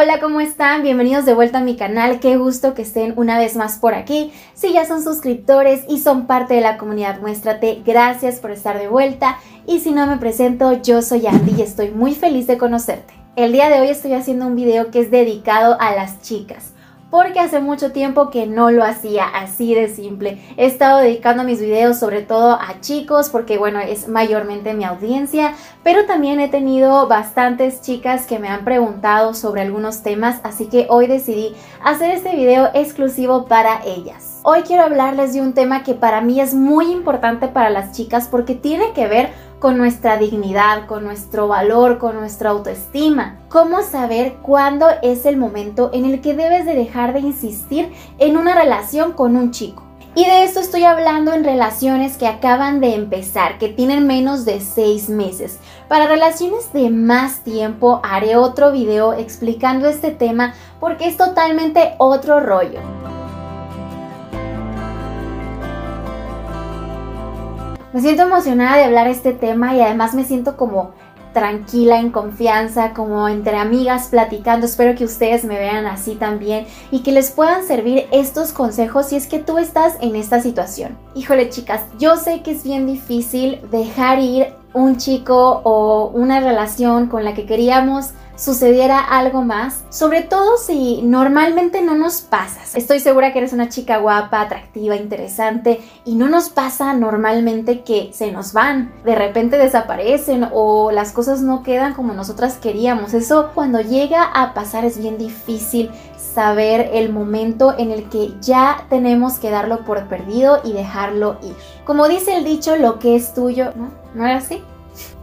Hola, ¿cómo están? Bienvenidos de vuelta a mi canal. Qué gusto que estén una vez más por aquí. Si ya son suscriptores y son parte de la comunidad Muéstrate, gracias por estar de vuelta. Y si no me presento, yo soy Andy y estoy muy feliz de conocerte. El día de hoy estoy haciendo un video que es dedicado a las chicas porque hace mucho tiempo que no lo hacía así de simple. He estado dedicando mis videos sobre todo a chicos porque bueno, es mayormente mi audiencia, pero también he tenido bastantes chicas que me han preguntado sobre algunos temas, así que hoy decidí hacer este video exclusivo para ellas. Hoy quiero hablarles de un tema que para mí es muy importante para las chicas porque tiene que ver con nuestra dignidad, con nuestro valor, con nuestra autoestima. ¿Cómo saber cuándo es el momento en el que debes de dejar de insistir en una relación con un chico? Y de esto estoy hablando en relaciones que acaban de empezar, que tienen menos de 6 meses. Para relaciones de más tiempo haré otro video explicando este tema porque es totalmente otro rollo. Me siento emocionada de hablar este tema y además me siento como tranquila, en confianza, como entre amigas platicando. Espero que ustedes me vean así también y que les puedan servir estos consejos si es que tú estás en esta situación. Híjole chicas, yo sé que es bien difícil dejar ir un chico o una relación con la que queríamos sucediera algo más, sobre todo si normalmente no nos pasa. Estoy segura que eres una chica guapa, atractiva, interesante y no nos pasa normalmente que se nos van, de repente desaparecen o las cosas no quedan como nosotras queríamos. Eso cuando llega a pasar es bien difícil saber el momento en el que ya tenemos que darlo por perdido y dejarlo ir. Como dice el dicho, lo que es tuyo, ¿no? ¿No era así?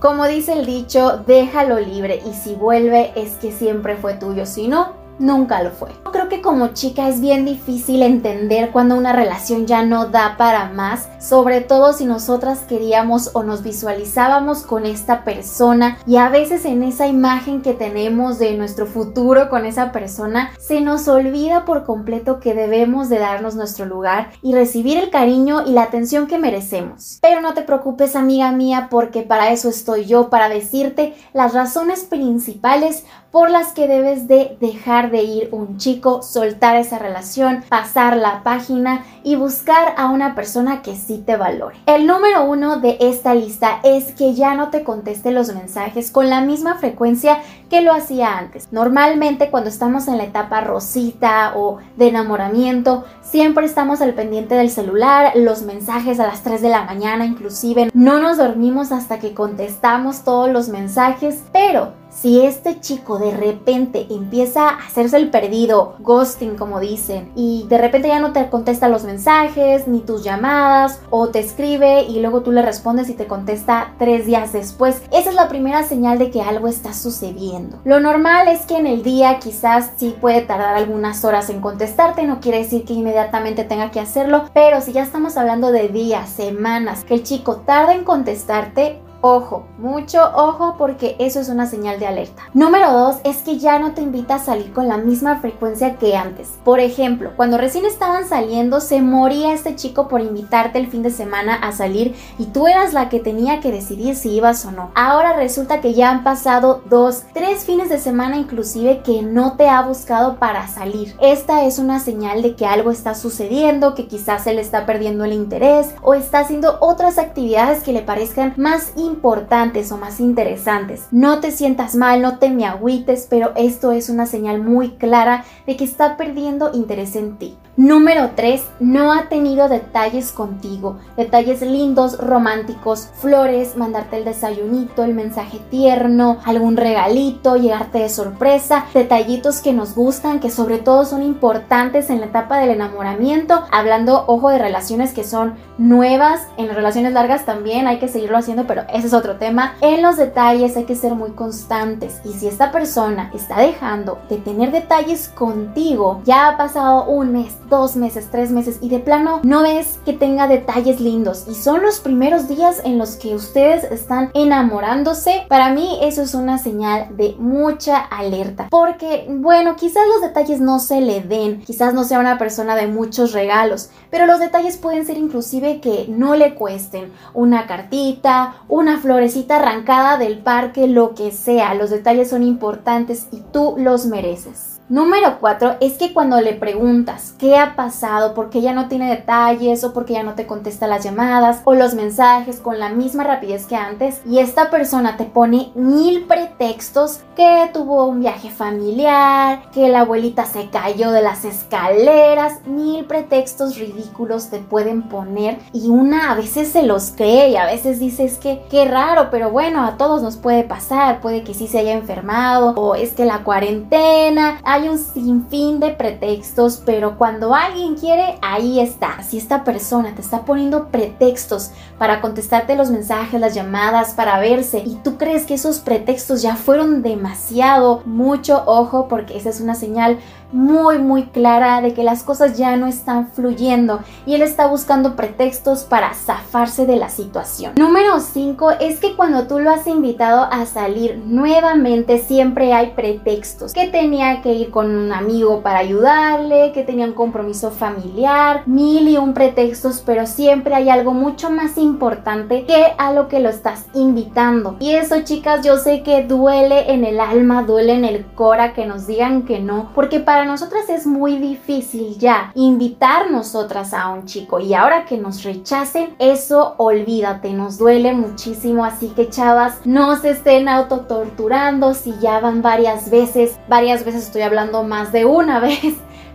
Como dice el dicho, déjalo libre y si vuelve es que siempre fue tuyo, si no, nunca lo fue. Creo que como chica es bien difícil entender cuando una relación ya no da para más, sobre todo si nosotras queríamos o nos visualizábamos con esta persona y a veces en esa imagen que tenemos de nuestro futuro con esa persona se nos olvida por completo que debemos de darnos nuestro lugar y recibir el cariño y la atención que merecemos. Pero no te preocupes amiga mía porque para eso estoy yo, para decirte las razones principales por las que debes de dejar de ir un chico, soltar esa relación, pasar la página y buscar a una persona que sí te valore. El número uno de esta lista es que ya no te conteste los mensajes con la misma frecuencia que lo hacía antes. Normalmente cuando estamos en la etapa rosita o de enamoramiento, siempre estamos al pendiente del celular, los mensajes a las 3 de la mañana inclusive. No nos dormimos hasta que contestamos todos los mensajes, pero si este chico de repente empieza a hacerse el perdido, ghosting como dicen, y de repente ya no te contesta los mensajes ni tus llamadas, o te escribe y luego tú le respondes y te contesta tres días después, esa es la primera señal de que algo está sucediendo. Lo normal es que en el día quizás sí puede tardar algunas horas en contestarte, no quiere decir que inmediatamente tenga que hacerlo, pero si ya estamos hablando de días, semanas, que el chico tarda en contestarte, Ojo, mucho ojo porque eso es una señal de alerta. Número dos es que ya no te invita a salir con la misma frecuencia que antes. Por ejemplo, cuando recién estaban saliendo se moría este chico por invitarte el fin de semana a salir y tú eras la que tenía que decidir si ibas o no. Ahora resulta que ya han pasado dos, tres fines de semana inclusive que no te ha buscado para salir. Esta es una señal de que algo está sucediendo, que quizás se le está perdiendo el interés o está haciendo otras actividades que le parezcan más importantes importantes o más interesantes. No te sientas mal, no te me agüites, pero esto es una señal muy clara de que está perdiendo interés en ti. Número 3. No ha tenido detalles contigo. Detalles lindos, románticos, flores, mandarte el desayunito, el mensaje tierno, algún regalito, llegarte de sorpresa, detallitos que nos gustan, que sobre todo son importantes en la etapa del enamoramiento. Hablando, ojo, de relaciones que son nuevas, en relaciones largas también hay que seguirlo haciendo, pero ese es otro tema. En los detalles hay que ser muy constantes y si esta persona está dejando de tener detalles contigo, ya ha pasado un mes, dos meses, tres meses y de plano no ves que tenga detalles lindos y son los primeros días en los que ustedes están enamorándose, para mí eso es una señal de mucha alerta. Porque, bueno, quizás los detalles no se le den, quizás no sea una persona de muchos regalos, pero los detalles pueden ser inclusive que no le cuesten una cartita, una florecita arrancada del parque, lo que sea. Los detalles son importantes y tú los mereces. Número 4 es que cuando le preguntas qué ha pasado, por qué ya no tiene detalles o por qué ya no te contesta las llamadas o los mensajes con la misma rapidez que antes y esta persona te pone mil pretextos que tuvo un viaje familiar, que la abuelita se cayó de las escaleras, mil pretextos ridículos te pueden poner y una a veces se los cree y a veces dices que qué raro, pero bueno, a todos nos puede pasar, puede que sí se haya enfermado o es que la cuarentena hay un sinfín de pretextos, pero cuando alguien quiere, ahí está. Si esta persona te está poniendo pretextos para contestarte los mensajes, las llamadas, para verse, y tú crees que esos pretextos ya fueron demasiado, mucho ojo, porque esa es una señal muy muy clara de que las cosas ya no están fluyendo y él está buscando pretextos para zafarse de la situación. Número 5 es que cuando tú lo has invitado a salir nuevamente siempre hay pretextos. Que tenía que ir con un amigo para ayudarle, que tenía un compromiso familiar, mil y un pretextos, pero siempre hay algo mucho más importante que a lo que lo estás invitando. Y eso chicas yo sé que duele en el alma, duele en el cora que nos digan que no, porque para nosotras es muy difícil ya invitar nosotras a un chico y ahora que nos rechacen, eso olvídate, nos duele muchísimo, así que chavas, no se estén autotorturando. Si ya van varias veces, varias veces estoy hablando más de una vez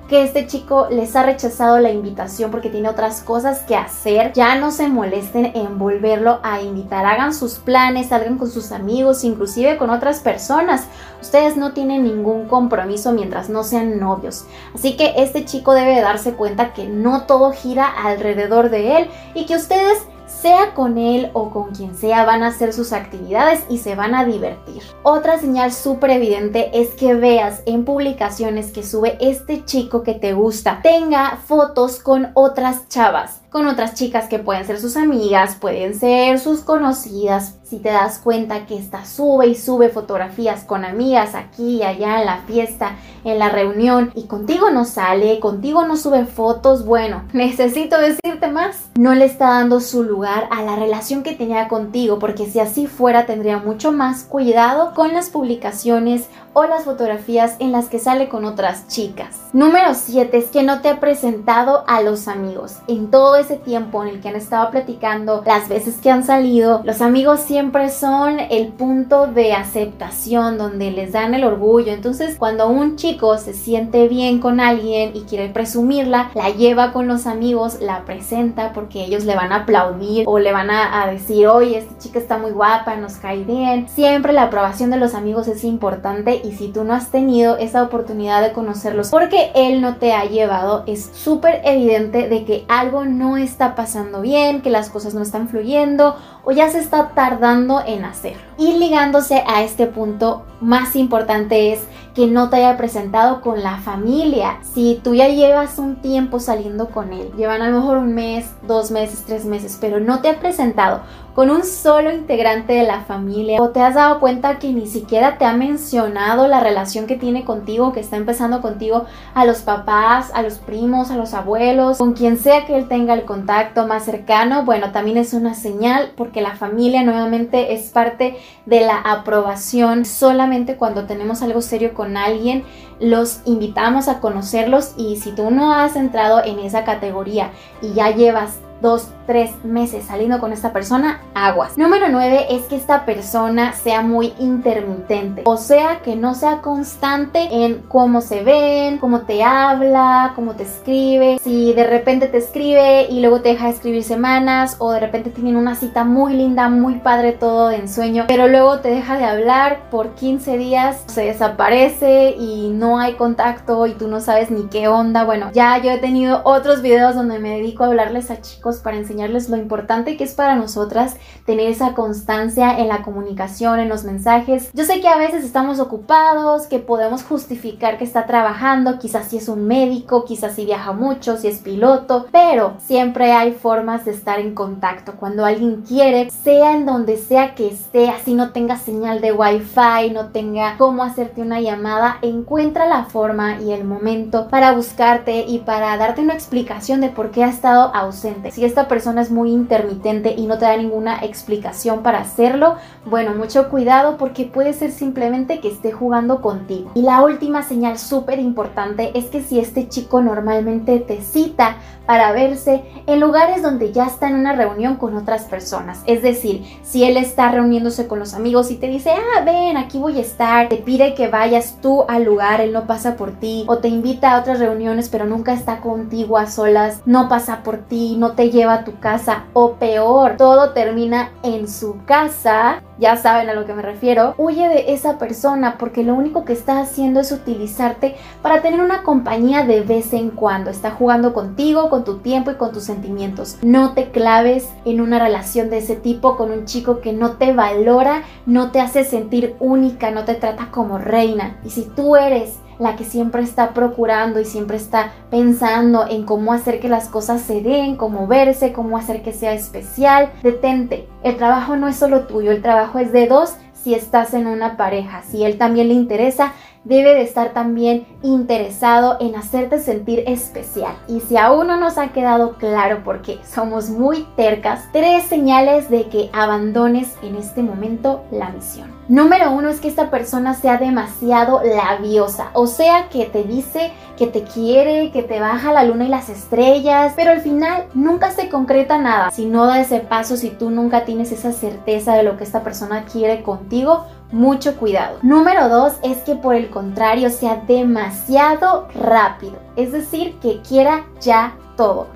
que este chico les ha rechazado la invitación porque tiene otras cosas que hacer, ya no se molesten en volverlo a invitar. Hagan sus planes, salgan con sus amigos, inclusive con otras personas. Ustedes no tienen ningún compromiso mientras no sean novios. Así que este chico debe darse cuenta que no todo gira alrededor de él y que ustedes sea con él o con quien sea, van a hacer sus actividades y se van a divertir. Otra señal súper evidente es que veas en publicaciones que sube este chico que te gusta, tenga fotos con otras chavas con otras chicas que pueden ser sus amigas, pueden ser sus conocidas. Si te das cuenta que esta sube y sube fotografías con amigas aquí y allá en la fiesta, en la reunión y contigo no sale, contigo no sube fotos, bueno, necesito decirte más. No le está dando su lugar a la relación que tenía contigo, porque si así fuera tendría mucho más cuidado con las publicaciones o las fotografías en las que sale con otras chicas. Número 7 es que no te ha presentado a los amigos. En todo ese tiempo en el que han estado platicando, las veces que han salido, los amigos siempre son el punto de aceptación donde les dan el orgullo. Entonces, cuando un chico se siente bien con alguien y quiere presumirla, la lleva con los amigos, la presenta porque ellos le van a aplaudir o le van a, decir, oye, esta chica está muy guapa, nos cae bien. Siempre la aprobación de los amigos es importante y si tú no has tenido esa oportunidad de conocerlos porque él no te ha llevado, es súper evidente de que algo está pasando bien, que las cosas no están fluyendo o ya se está tardando en hacerlo. Y ligándose a este punto, más importante es que no te haya presentado con la familia. Si tú ya llevas un tiempo saliendo con él, llevan a lo mejor un mes, dos meses, tres meses, pero no te ha presentado con un solo integrante de la familia o te has dado cuenta que ni siquiera te ha mencionado la relación que tiene contigo, que está empezando contigo, a los papás, a los primos, a los abuelos, con quien sea que él tenga el contacto más cercano, bueno, también es una señal porque la familia nuevamente es parte de la aprobación. Solamente cuando tenemos algo serio con alguien, los invitamos a conocerlos y si tú no has entrado en esa categoría y ya llevas dos, tres meses saliendo con esta persona, aguas. Número 9 es que esta persona sea muy intermitente, o sea, que no sea constante en cómo se ven, cómo te habla, cómo te escribe. Si de repente te escribe y luego te deja de escribir semanas, o de repente tienen una cita muy linda, muy padre todo de ensueño, pero luego te deja de hablar por 15 días, se desaparece y no hay contacto y tú no sabes ni qué onda. Bueno, ya yo he tenido otros videos donde me dedico a hablarles a chicos para enseñarles lo importante que es para nosotras tener esa constancia en la comunicación, en los mensajes. Yo sé que a veces estamos ocupados, que podemos justificar que está trabajando, quizás si es un médico, quizás si viaja mucho, si es piloto, pero siempre hay formas de estar en contacto. Cuando alguien quiere, sea en donde sea que esté, así no tenga señal de wifi, no tenga cómo hacerte una llamada, encuentra la forma y el momento para buscarte y para darte una explicación de por qué ha estado ausente. Si esta persona es muy intermitente y no te da ninguna explicación para hacerlo, bueno, mucho cuidado porque puede ser simplemente que esté jugando contigo. Y la última señal súper importante es que si este chico normalmente te cita para verse en lugares donde ya está en una reunión con otras personas, es decir, si él está reuniéndose con los amigos y te dice, ah, ven, aquí voy a estar, te pide que vayas tú al lugar, él no pasa por ti, o te invita a otras reuniones pero nunca está contigo a solas, no pasa por ti, no te lleva a tu casa, o peor, todo termina en su casa, ya saben a lo que me refiero, huye de esa persona porque lo único que está haciendo es utilizarte para tener una compañía de vez en cuando, está jugando contigo, con tu tiempo y con tus sentimientos. No te claves en una relación de ese tipo con un chico que no te valora, no te hace sentir única, no te trata como reina. Y si tú eres la que siempre está procurando y siempre está pensando en cómo hacer que las cosas se den, cómo verse, cómo hacer que sea especial, detente. El trabajo no es solo tuyo, el trabajo es de dos si estás en una pareja. Si él también le interesa, debe de estar también interesado en hacerte sentir especial. Y si aún no nos ha quedado claro porque somos muy tercas, tres señales de que abandones en este momento la misión. Número uno es que esta persona sea demasiado labiosa, o sea que te dice que te quiere, que te baja la luna y las estrellas, pero al final nunca se concreta nada. Si no da ese paso, si tú nunca tienes esa certeza de lo que esta persona quiere contigo, mucho cuidado. Número dos es que por el contrario sea demasiado rápido, es decir, que quiera ya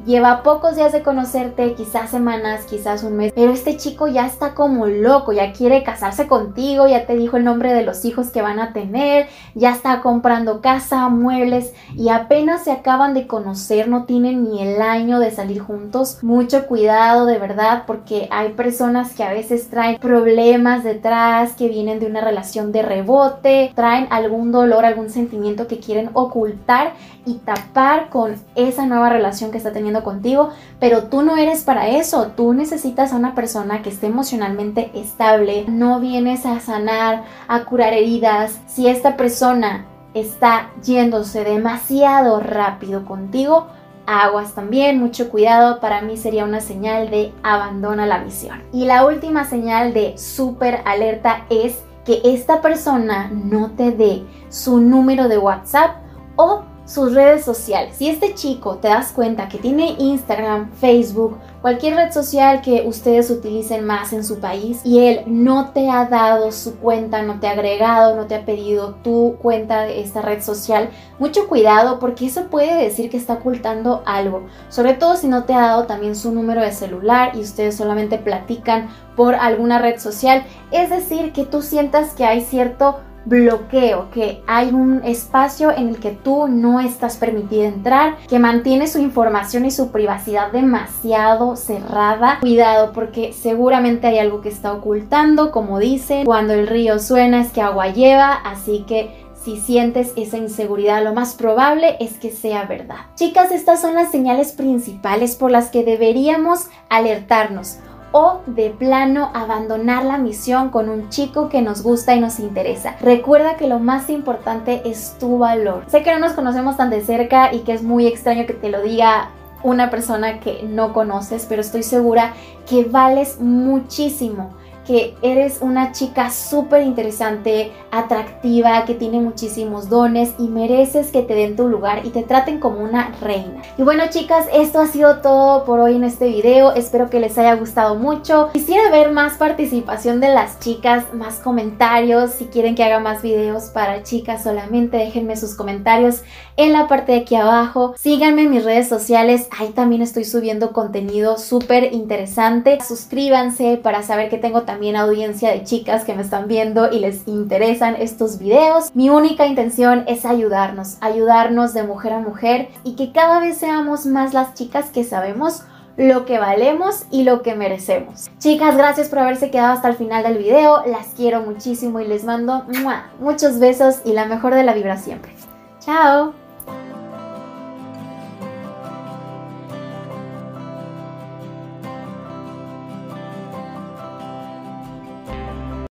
Lleva pocos días de conocerte, quizás semanas, quizás un mes, pero este chico ya está como loco, ya quiere casarse contigo, ya te dijo el nombre de los hijos que van a tener, ya está comprando casa, muebles y apenas se acaban de conocer, no tienen ni el año de salir juntos. Mucho cuidado de verdad porque hay personas que a veces traen problemas detrás, que vienen de una relación de rebote, traen algún dolor, algún sentimiento que quieren ocultar y tapar con esa nueva relación que está teniendo contigo, pero tú no eres para eso, tú necesitas a una persona que esté emocionalmente estable, no vienes a sanar, a curar heridas, si esta persona está yéndose demasiado rápido contigo, aguas también, mucho cuidado, para mí sería una señal de abandona la misión. Y la última señal de súper alerta es que esta persona no te dé su número de WhatsApp o sus redes sociales. Si este chico te das cuenta que tiene Instagram, Facebook, cualquier red social que ustedes utilicen más en su país y él no te ha dado su cuenta, no te ha agregado, no te ha pedido tu cuenta de esta red social, mucho cuidado porque eso puede decir que está ocultando algo. Sobre todo si no te ha dado también su número de celular y ustedes solamente platican por alguna red social. Es decir, que tú sientas que hay cierto bloqueo, que hay un espacio en el que tú no estás permitido entrar, que mantiene su información y su privacidad demasiado cerrada. Cuidado porque seguramente hay algo que está ocultando, como dicen, cuando el río suena es que agua lleva, así que si sientes esa inseguridad, lo más probable es que sea verdad. Chicas, estas son las señales principales por las que deberíamos alertarnos o de plano abandonar la misión con un chico que nos gusta y nos interesa. Recuerda que lo más importante es tu valor. Sé que no nos conocemos tan de cerca y que es muy extraño que te lo diga una persona que no conoces, pero estoy segura que vales muchísimo que eres una chica súper interesante, atractiva, que tiene muchísimos dones y mereces que te den tu lugar y te traten como una reina. Y bueno chicas, esto ha sido todo por hoy en este video. Espero que les haya gustado mucho. Quisiera ver más participación de las chicas, más comentarios. Si quieren que haga más videos para chicas solamente, déjenme sus comentarios en la parte de aquí abajo. Síganme en mis redes sociales, ahí también estoy subiendo contenido súper interesante. Suscríbanse para saber que tengo también audiencia de chicas que me están viendo y les interesan estos videos. Mi única intención es ayudarnos, ayudarnos de mujer a mujer y que cada vez seamos más las chicas que sabemos lo que valemos y lo que merecemos. Chicas, gracias por haberse quedado hasta el final del video. Las quiero muchísimo y les mando muchos besos y la mejor de la vibra siempre. Chao.